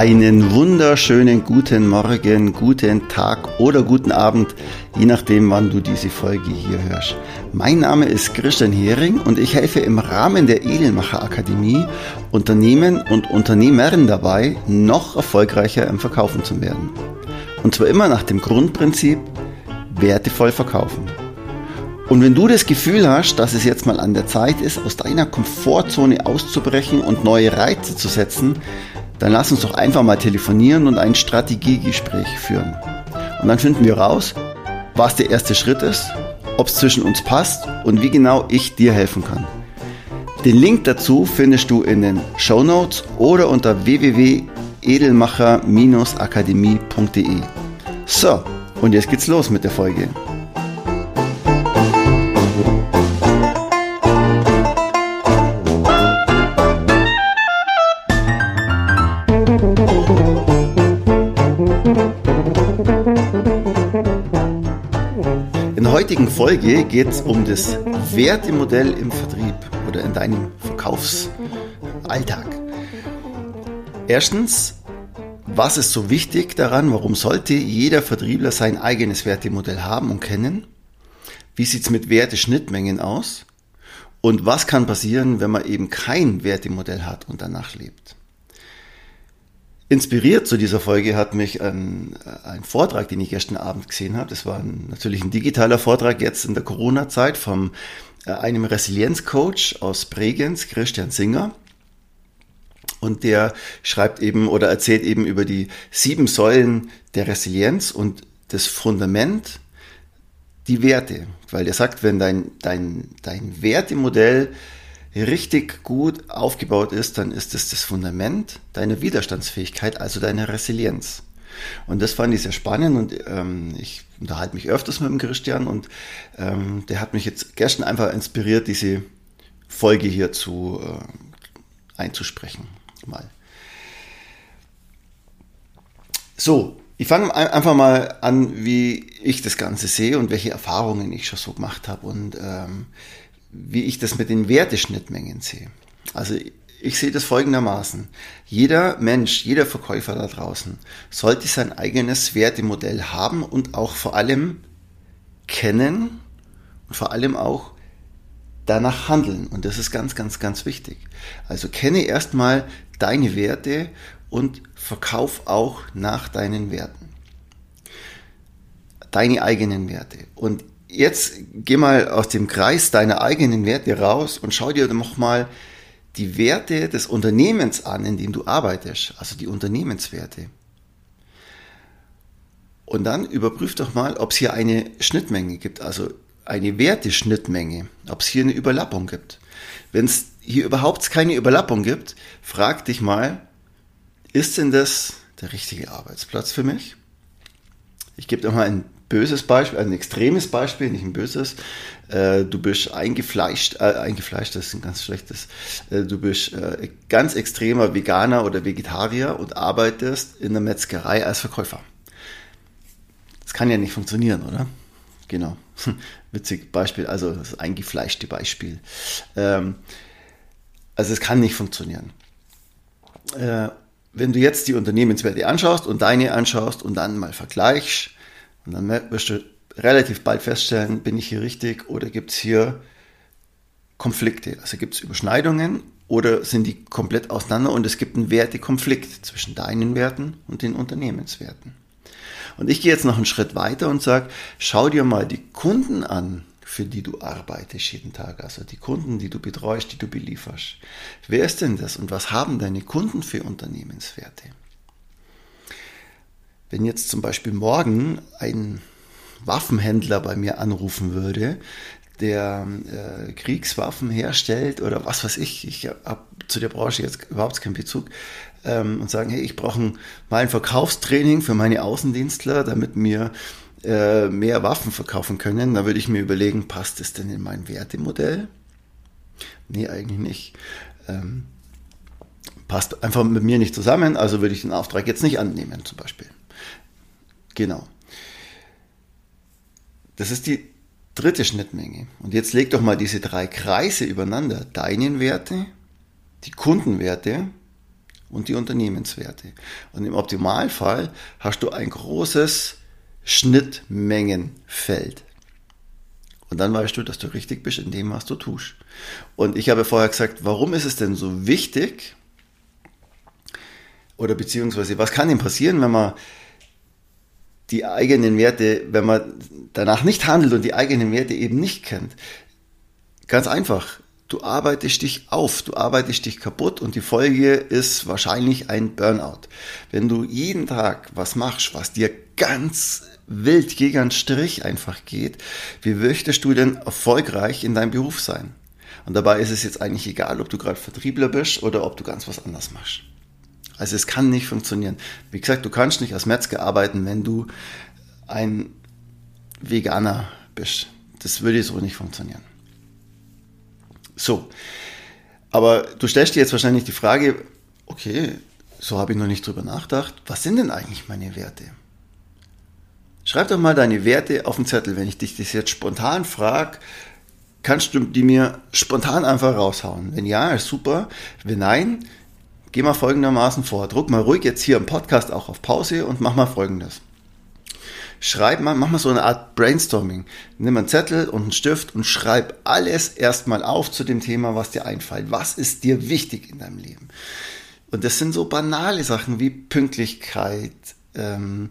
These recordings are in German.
Einen wunderschönen guten Morgen, guten Tag oder guten Abend, je nachdem, wann du diese Folge hier hörst. Mein Name ist Christian Hering und ich helfe im Rahmen der Edelmacher Akademie Unternehmen und Unternehmern dabei, noch erfolgreicher im Verkaufen zu werden. Und zwar immer nach dem Grundprinzip, wertevoll verkaufen. Und wenn du das Gefühl hast, dass es jetzt mal an der Zeit ist, aus deiner Komfortzone auszubrechen und neue Reize zu setzen, dann lass uns doch einfach mal telefonieren und ein Strategiegespräch führen. Und dann finden wir raus, was der erste Schritt ist, ob es zwischen uns passt und wie genau ich dir helfen kann. Den Link dazu findest du in den Show Notes oder unter www.edelmacher-akademie.de. So, und jetzt geht's los mit der Folge. In der heutigen Folge geht es um das Wertemodell im Vertrieb oder in deinem Verkaufsalltag. Erstens, was ist so wichtig daran? Warum sollte jeder Vertriebler sein eigenes Wertemodell haben und kennen? Wie sieht es mit Werteschnittmengen aus? Und was kann passieren, wenn man eben kein Wertemodell hat und danach lebt? Inspiriert zu dieser Folge hat mich ein, ein Vortrag, den ich gestern Abend gesehen habe. Das war ein, natürlich ein digitaler Vortrag jetzt in der Corona-Zeit von äh, einem Resilienzcoach aus Bregenz, Christian Singer. Und der schreibt eben oder erzählt eben über die sieben Säulen der Resilienz und das Fundament, die Werte. Weil er sagt, wenn dein, dein, dein Wertemodell richtig gut aufgebaut ist, dann ist es das Fundament deiner Widerstandsfähigkeit, also deiner Resilienz. Und das fand ich sehr spannend und ähm, ich unterhalte mich öfters mit dem Christian und ähm, der hat mich jetzt gestern einfach inspiriert, diese Folge hier zu äh, einzusprechen. Mal. So, ich fange einfach mal an, wie ich das Ganze sehe und welche Erfahrungen ich schon so gemacht habe und ähm, wie ich das mit den Werteschnittmengen sehe. Also ich sehe das folgendermaßen. Jeder Mensch, jeder Verkäufer da draußen sollte sein eigenes Wertemodell haben und auch vor allem kennen und vor allem auch danach handeln. Und das ist ganz, ganz, ganz wichtig. Also kenne erstmal deine Werte und verkauf auch nach deinen Werten. Deine eigenen Werte. Und jetzt geh mal aus dem Kreis deiner eigenen Werte raus und schau dir doch mal die Werte des Unternehmens an, in dem du arbeitest, also die Unternehmenswerte. Und dann überprüf doch mal, ob es hier eine Schnittmenge gibt, also eine Werteschnittmenge, ob es hier eine Überlappung gibt. Wenn es hier überhaupt keine Überlappung gibt, frag dich mal, ist denn das der richtige Arbeitsplatz für mich? Ich gebe dir mal ein böses Beispiel, ein extremes Beispiel, nicht ein böses. Äh, du bist eingefleischt, äh, eingefleischt, das ist ein ganz schlechtes. Äh, du bist äh, ganz extremer Veganer oder Vegetarier und arbeitest in der Metzgerei als Verkäufer. Das kann ja nicht funktionieren, oder? Genau. Witzig Beispiel, also das eingefleischte Beispiel. Ähm, also es kann nicht funktionieren. Wenn du jetzt die Unternehmenswerte anschaust und deine anschaust und dann mal vergleichst, und dann wirst du relativ bald feststellen, bin ich hier richtig oder gibt es hier Konflikte? Also gibt es Überschneidungen oder sind die komplett auseinander und es gibt einen Wertekonflikt zwischen deinen Werten und den Unternehmenswerten. Und ich gehe jetzt noch einen Schritt weiter und sage, schau dir mal die Kunden an, für die du arbeitest jeden Tag, also die Kunden, die du betreust, die du belieferst. Wer ist denn das und was haben deine Kunden für Unternehmenswerte? Wenn jetzt zum Beispiel morgen ein Waffenhändler bei mir anrufen würde, der äh, Kriegswaffen herstellt oder was weiß ich, ich habe zu der Branche jetzt überhaupt keinen Bezug, ähm, und sagen, hey, ich brauche mal ein Verkaufstraining für meine Außendienstler, damit mir äh, mehr Waffen verkaufen können, da würde ich mir überlegen, passt das denn in mein Wertemodell? Nee, eigentlich nicht. Ähm, passt einfach mit mir nicht zusammen, also würde ich den Auftrag jetzt nicht annehmen, zum Beispiel. Genau. Das ist die dritte Schnittmenge. Und jetzt leg doch mal diese drei Kreise übereinander. Deinen Werte, die Kundenwerte und die Unternehmenswerte. Und im Optimalfall hast du ein großes Schnittmengenfeld. Und dann weißt du, dass du richtig bist in dem, was du tust. Und ich habe vorher gesagt, warum ist es denn so wichtig? Oder beziehungsweise, was kann denn passieren, wenn man die eigenen Werte, wenn man danach nicht handelt und die eigenen Werte eben nicht kennt? Ganz einfach. Du arbeitest dich auf, du arbeitest dich kaputt und die Folge ist wahrscheinlich ein Burnout. Wenn du jeden Tag was machst, was dir ganz wild gegen einen Strich einfach geht, wie möchtest du denn erfolgreich in deinem Beruf sein? Und dabei ist es jetzt eigentlich egal, ob du gerade Vertriebler bist oder ob du ganz was anderes machst. Also es kann nicht funktionieren. Wie gesagt, du kannst nicht als Metzger arbeiten, wenn du ein Veganer bist. Das würde so nicht funktionieren. So. Aber du stellst dir jetzt wahrscheinlich die Frage, okay, so habe ich noch nicht drüber nachgedacht. Was sind denn eigentlich meine Werte? Schreib doch mal deine Werte auf den Zettel. Wenn ich dich das jetzt spontan frage, kannst du die mir spontan einfach raushauen. Wenn ja, ist super. Wenn nein, geh mal folgendermaßen vor. Druck mal ruhig jetzt hier im Podcast auch auf Pause und mach mal folgendes. Schreib mal, mach mal so eine Art Brainstorming. Nimm einen Zettel und einen Stift und schreib alles erstmal auf zu dem Thema, was dir einfällt. Was ist dir wichtig in deinem Leben? Und das sind so banale Sachen wie Pünktlichkeit, ähm,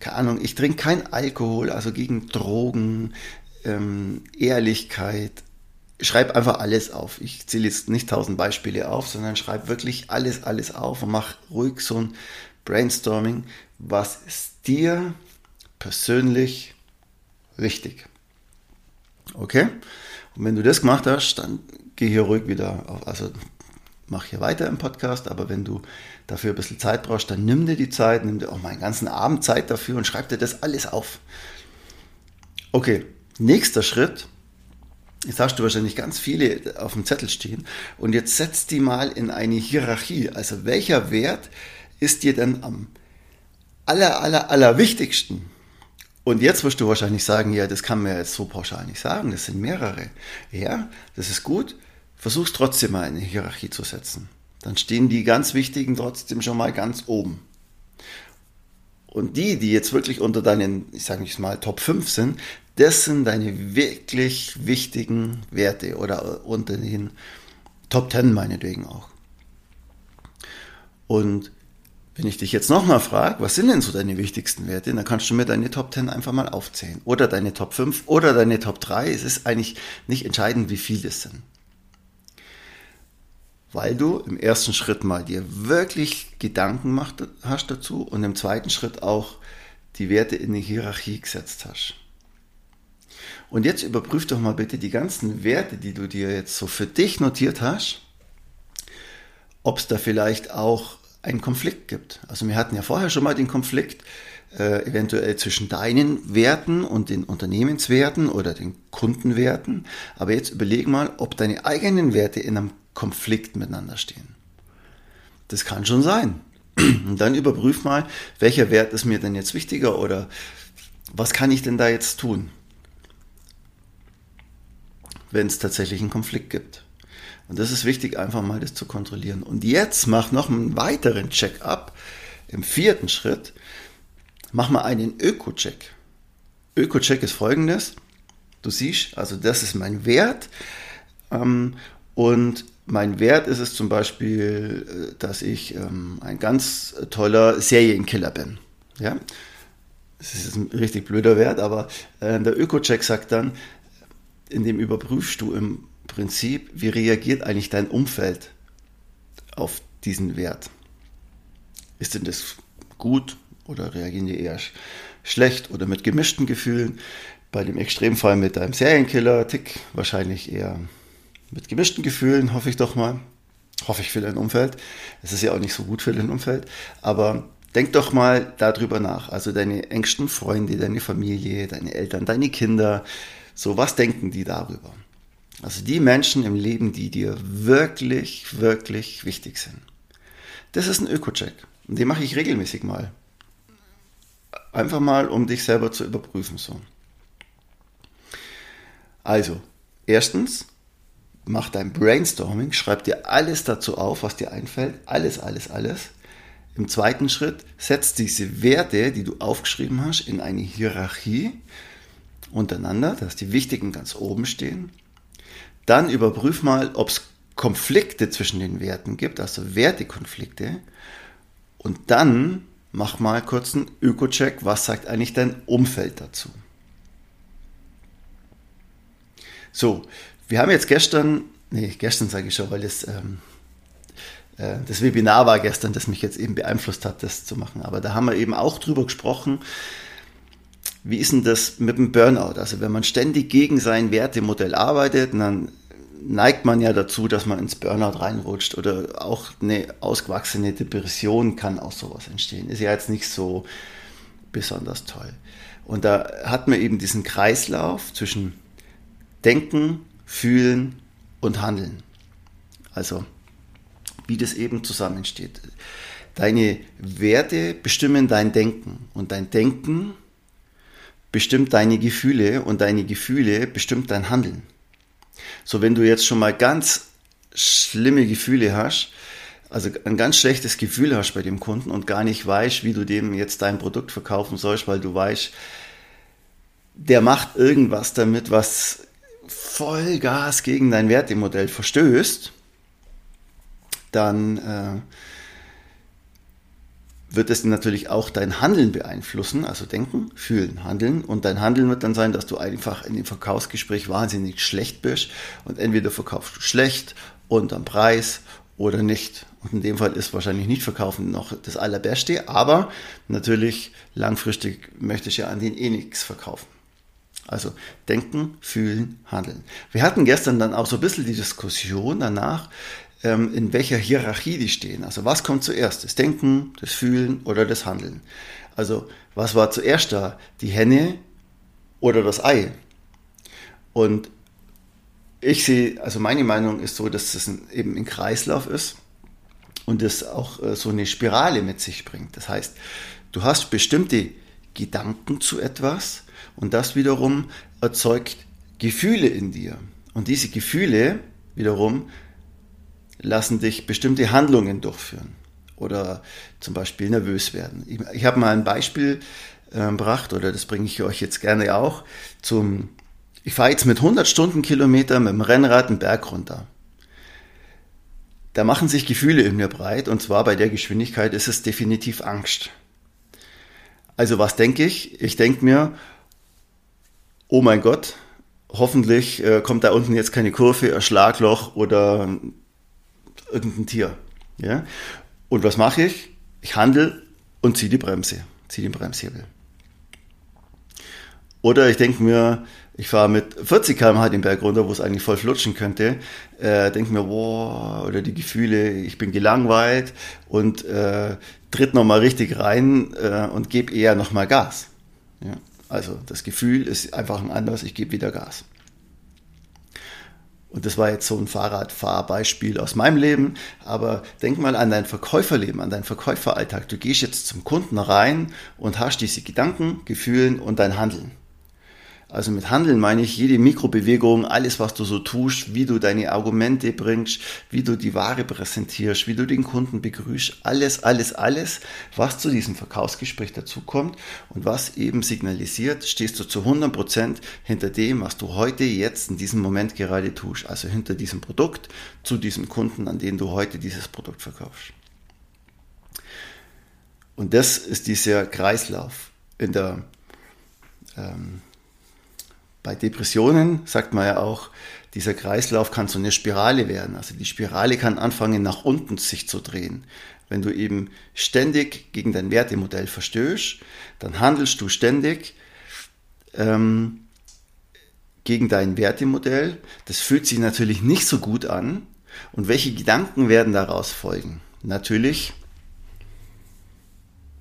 keine Ahnung, ich trinke kein Alkohol, also gegen Drogen, ähm, Ehrlichkeit. Schreib einfach alles auf. Ich zähle jetzt nicht tausend Beispiele auf, sondern schreib wirklich alles, alles auf und mach ruhig so ein Brainstorming. Was ist dir persönlich wichtig. Okay? Und wenn du das gemacht hast, dann geh hier ruhig wieder auf, also mach hier weiter im Podcast, aber wenn du dafür ein bisschen Zeit brauchst, dann nimm dir die Zeit, nimm dir auch mal einen ganzen Abend Zeit dafür und schreib dir das alles auf. Okay, nächster Schritt. Jetzt hast du wahrscheinlich ganz viele auf dem Zettel stehen und jetzt setz die mal in eine Hierarchie. Also welcher Wert ist dir denn am aller, aller, aller wichtigsten? Und jetzt wirst du wahrscheinlich sagen, ja, das kann man jetzt so pauschal nicht sagen, das sind mehrere. Ja, das ist gut. Versuch's trotzdem mal in eine Hierarchie zu setzen. Dann stehen die ganz wichtigen trotzdem schon mal ganz oben. Und die, die jetzt wirklich unter deinen, ich sage nicht mal, Top 5 sind, das sind deine wirklich wichtigen Werte oder unter den Top 10 meinetwegen auch. Und wenn ich dich jetzt nochmal frage, was sind denn so deine wichtigsten Werte, dann kannst du mir deine Top 10 einfach mal aufzählen. Oder deine Top 5 oder deine Top 3. Es ist eigentlich nicht entscheidend, wie viele es sind. Weil du im ersten Schritt mal dir wirklich Gedanken macht, hast dazu und im zweiten Schritt auch die Werte in die Hierarchie gesetzt hast. Und jetzt überprüf doch mal bitte die ganzen Werte, die du dir jetzt so für dich notiert hast, ob es da vielleicht auch einen Konflikt gibt. Also wir hatten ja vorher schon mal den Konflikt äh, eventuell zwischen deinen Werten und den Unternehmenswerten oder den Kundenwerten. Aber jetzt überleg mal, ob deine eigenen Werte in einem Konflikt miteinander stehen. Das kann schon sein. Und dann überprüf mal, welcher Wert ist mir denn jetzt wichtiger oder was kann ich denn da jetzt tun, wenn es tatsächlich einen Konflikt gibt. Und das ist wichtig, einfach mal das zu kontrollieren. Und jetzt mach noch einen weiteren Check-up. Im vierten Schritt mach mal einen Öko-Check. Öko-Check ist folgendes. Du siehst, also das ist mein Wert. Ähm, und mein Wert ist es zum Beispiel, äh, dass ich ähm, ein ganz toller Serienkiller bin. Ja? Das ist ein richtig blöder Wert, aber äh, der Öko-Check sagt dann, in dem überprüfst du im Prinzip, wie reagiert eigentlich dein Umfeld auf diesen Wert? Ist denn das gut oder reagieren die eher schlecht oder mit gemischten Gefühlen? Bei dem Extremfall mit deinem Serienkiller-Tick wahrscheinlich eher mit gemischten Gefühlen, hoffe ich doch mal. Hoffe ich für dein Umfeld. Es ist ja auch nicht so gut für dein Umfeld, aber denk doch mal darüber nach. Also deine engsten Freunde, deine Familie, deine Eltern, deine Kinder. So, was denken die darüber? Also die Menschen im Leben, die dir wirklich, wirklich wichtig sind. Das ist ein Öko-Check. Und den mache ich regelmäßig mal. Einfach mal, um dich selber zu überprüfen. So. Also, erstens, mach dein Brainstorming, schreib dir alles dazu auf, was dir einfällt, alles, alles, alles. Im zweiten Schritt setz diese Werte, die du aufgeschrieben hast, in eine Hierarchie untereinander, dass die wichtigen ganz oben stehen. Dann überprüf mal, ob es Konflikte zwischen den Werten gibt, also Wertekonflikte. Und dann mach mal kurz einen Öko-Check, was sagt eigentlich dein Umfeld dazu. So, wir haben jetzt gestern, nee, gestern sage ich schon, weil das, ähm, äh, das Webinar war gestern, das mich jetzt eben beeinflusst hat, das zu machen. Aber da haben wir eben auch drüber gesprochen, wie ist denn das mit dem Burnout? Also wenn man ständig gegen sein Wertemodell arbeitet, dann neigt man ja dazu, dass man ins Burnout reinrutscht oder auch eine ausgewachsene Depression kann aus sowas entstehen. Ist ja jetzt nicht so besonders toll. Und da hat man eben diesen Kreislauf zwischen Denken, Fühlen und Handeln. Also wie das eben zusammensteht. Deine Werte bestimmen dein Denken und dein Denken bestimmt deine Gefühle und deine Gefühle bestimmt dein Handeln. So, wenn du jetzt schon mal ganz schlimme Gefühle hast, also ein ganz schlechtes Gefühl hast bei dem Kunden und gar nicht weißt, wie du dem jetzt dein Produkt verkaufen sollst, weil du weißt, der macht irgendwas damit, was Vollgas gegen dein Wertemodell verstößt, dann äh, wird es natürlich auch dein Handeln beeinflussen, also denken, fühlen, handeln. Und dein Handeln wird dann sein, dass du einfach in dem Verkaufsgespräch wahnsinnig schlecht bist und entweder verkaufst du schlecht unterm Preis oder nicht. Und in dem Fall ist wahrscheinlich nicht verkaufen noch das Allerbeste, aber natürlich langfristig möchte ich ja an den eh nichts verkaufen. Also denken, fühlen, handeln. Wir hatten gestern dann auch so ein bisschen die Diskussion danach, in welcher Hierarchie die stehen. Also was kommt zuerst? Das Denken, das Fühlen oder das Handeln? Also was war zuerst da? Die Henne oder das Ei? Und ich sehe, also meine Meinung ist so, dass das eben ein Kreislauf ist und es auch äh, so eine Spirale mit sich bringt. Das heißt, du hast bestimmte Gedanken zu etwas und das wiederum erzeugt Gefühle in dir. Und diese Gefühle wiederum lassen dich bestimmte Handlungen durchführen oder zum Beispiel nervös werden. Ich, ich habe mal ein Beispiel äh, gebracht oder das bringe ich euch jetzt gerne auch zum, ich fahre jetzt mit 100 Stundenkilometer mit dem Rennrad einen Berg runter. Da machen sich Gefühle in mir breit und zwar bei der Geschwindigkeit ist es definitiv Angst. Also was denke ich? Ich denke mir, oh mein Gott, hoffentlich äh, kommt da unten jetzt keine Kurve, ein Schlagloch oder irgendein Tier. Ja? Und was mache ich? Ich handle und ziehe die Bremse, ziehe den Bremshebel. Oder ich denke mir, ich fahre mit 40 km/h den Berg runter, wo es eigentlich voll flutschen könnte, äh, denke mir, boah, oder die Gefühle, ich bin gelangweilt und äh, tritt nochmal richtig rein äh, und gebe eher nochmal Gas. Ja? Also das Gefühl ist einfach ein anderes, ich gebe wieder Gas. Und das war jetzt so ein Fahrradfahrbeispiel aus meinem Leben. Aber denk mal an dein Verkäuferleben, an deinen Verkäuferalltag. Du gehst jetzt zum Kunden rein und hast diese Gedanken, Gefühlen und dein Handeln. Also mit Handeln meine ich jede Mikrobewegung, alles, was du so tust, wie du deine Argumente bringst, wie du die Ware präsentierst, wie du den Kunden begrüßt, alles, alles, alles, was zu diesem Verkaufsgespräch dazukommt und was eben signalisiert, stehst du zu 100 Prozent hinter dem, was du heute, jetzt, in diesem Moment gerade tust. Also hinter diesem Produkt, zu diesem Kunden, an den du heute dieses Produkt verkaufst. Und das ist dieser Kreislauf in der ähm, bei Depressionen sagt man ja auch, dieser Kreislauf kann so eine Spirale werden. Also die Spirale kann anfangen, nach unten sich zu drehen. Wenn du eben ständig gegen dein Wertemodell verstößt, dann handelst du ständig ähm, gegen dein Wertemodell. Das fühlt sich natürlich nicht so gut an. Und welche Gedanken werden daraus folgen? Natürlich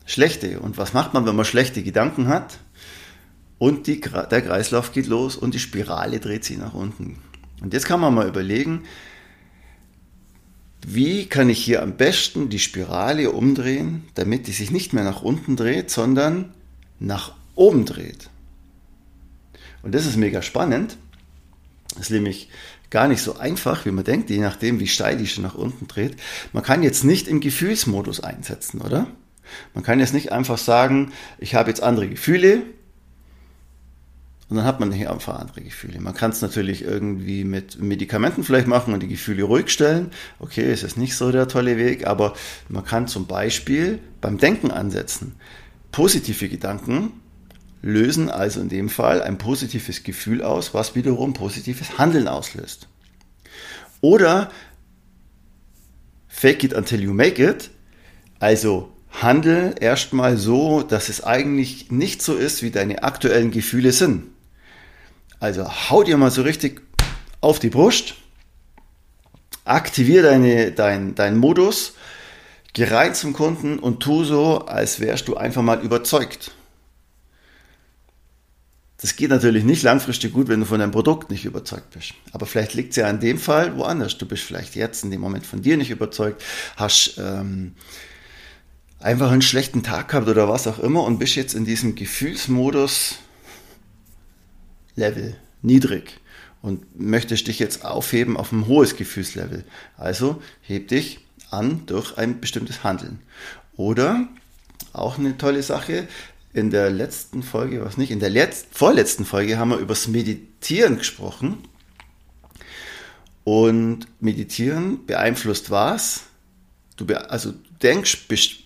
schlechte. Und was macht man, wenn man schlechte Gedanken hat? Und die, der Kreislauf geht los und die Spirale dreht sich nach unten. Und jetzt kann man mal überlegen, wie kann ich hier am besten die Spirale umdrehen, damit die sich nicht mehr nach unten dreht, sondern nach oben dreht. Und das ist mega spannend, Das ist nämlich gar nicht so einfach, wie man denkt, je nachdem, wie steil die schon nach unten dreht. Man kann jetzt nicht im Gefühlsmodus einsetzen, oder? Man kann jetzt nicht einfach sagen, ich habe jetzt andere Gefühle, und dann hat man hier einfach andere Gefühle. Man kann es natürlich irgendwie mit Medikamenten vielleicht machen und die Gefühle ruhig stellen. Okay, ist nicht so der tolle Weg, aber man kann zum Beispiel beim Denken ansetzen. Positive Gedanken lösen also in dem Fall ein positives Gefühl aus, was wiederum positives Handeln auslöst. Oder fake it until you make it, also handel erstmal so, dass es eigentlich nicht so ist, wie deine aktuellen Gefühle sind. Also hau dir mal so richtig auf die Brust, aktiviere deine, dein, deinen Modus, geh rein zum Kunden und tu so, als wärst du einfach mal überzeugt. Das geht natürlich nicht langfristig gut, wenn du von deinem Produkt nicht überzeugt bist. Aber vielleicht liegt es ja in dem Fall woanders. Du bist vielleicht jetzt in dem Moment von dir nicht überzeugt, hast ähm, einfach einen schlechten Tag gehabt oder was auch immer und bist jetzt in diesem Gefühlsmodus, Level niedrig und möchtest dich jetzt aufheben auf ein hohes Gefühlslevel. Also heb dich an durch ein bestimmtes Handeln. Oder auch eine tolle Sache, in der letzten Folge, was nicht, in der letzten, vorletzten Folge haben wir über das Meditieren gesprochen. Und Meditieren beeinflusst was? Du be also denkst bist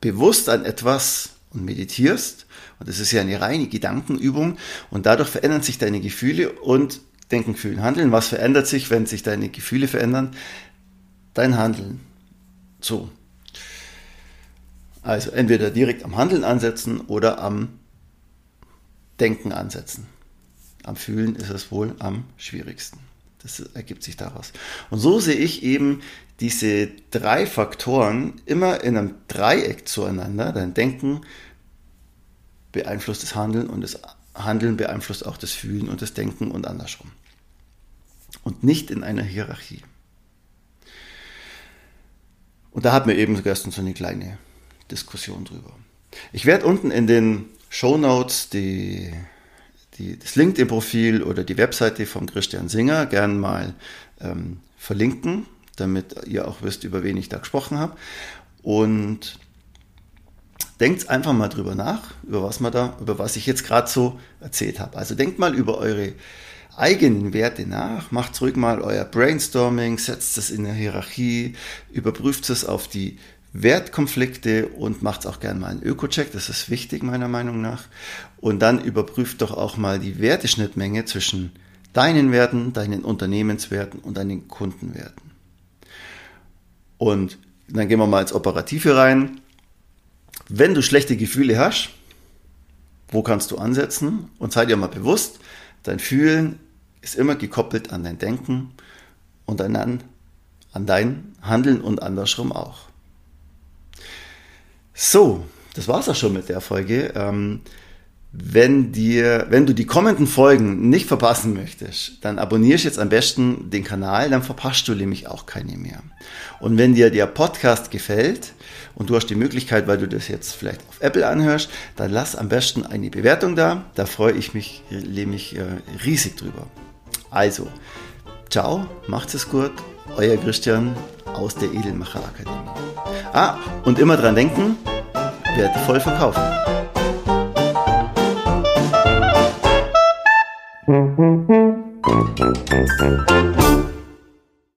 bewusst an etwas und meditierst und das ist ja eine reine Gedankenübung. Und dadurch verändern sich deine Gefühle und Denken, Fühlen, Handeln. Was verändert sich, wenn sich deine Gefühle verändern? Dein Handeln. So. Also entweder direkt am Handeln ansetzen oder am Denken ansetzen. Am Fühlen ist es wohl am schwierigsten. Das ergibt sich daraus. Und so sehe ich eben diese drei Faktoren immer in einem Dreieck zueinander. Dein Denken, beeinflusst das Handeln und das Handeln beeinflusst auch das Fühlen und das Denken und andersrum. Und nicht in einer Hierarchie. Und da hatten wir eben gestern so eine kleine Diskussion drüber. Ich werde unten in den Show Notes die, die, das LinkedIn-Profil oder die Webseite von Christian Singer gern mal ähm, verlinken, damit ihr auch wisst, über wen ich da gesprochen habe. Und denkt einfach mal drüber nach, über was man da, über was ich jetzt gerade so erzählt habe. Also denkt mal über eure eigenen Werte nach, macht ruhig mal euer Brainstorming, setzt es in der Hierarchie, überprüft es auf die Wertkonflikte und macht auch gerne mal einen Öko-Check, das ist wichtig meiner Meinung nach. Und dann überprüft doch auch mal die Werteschnittmenge zwischen deinen Werten, deinen Unternehmenswerten und deinen Kundenwerten. Und dann gehen wir mal ins Operative rein. Wenn du schlechte Gefühle hast, wo kannst du ansetzen? Und sei dir mal bewusst, dein Fühlen ist immer gekoppelt an dein Denken und an, an dein Handeln und andersrum auch. So, das war's auch schon mit der Folge. Ähm, wenn dir, wenn du die kommenden Folgen nicht verpassen möchtest, dann abonnierst jetzt am besten den Kanal, dann verpasst du nämlich auch keine mehr. Und wenn dir der Podcast gefällt und du hast die Möglichkeit, weil du das jetzt vielleicht auf Apple anhörst, dann lass am besten eine Bewertung da. Da freue ich mich nämlich äh, riesig drüber. Also, ciao, macht's es gut, euer Christian aus der Edelmacher Akademie. Ah, und immer dran denken, Werte voll verkaufen.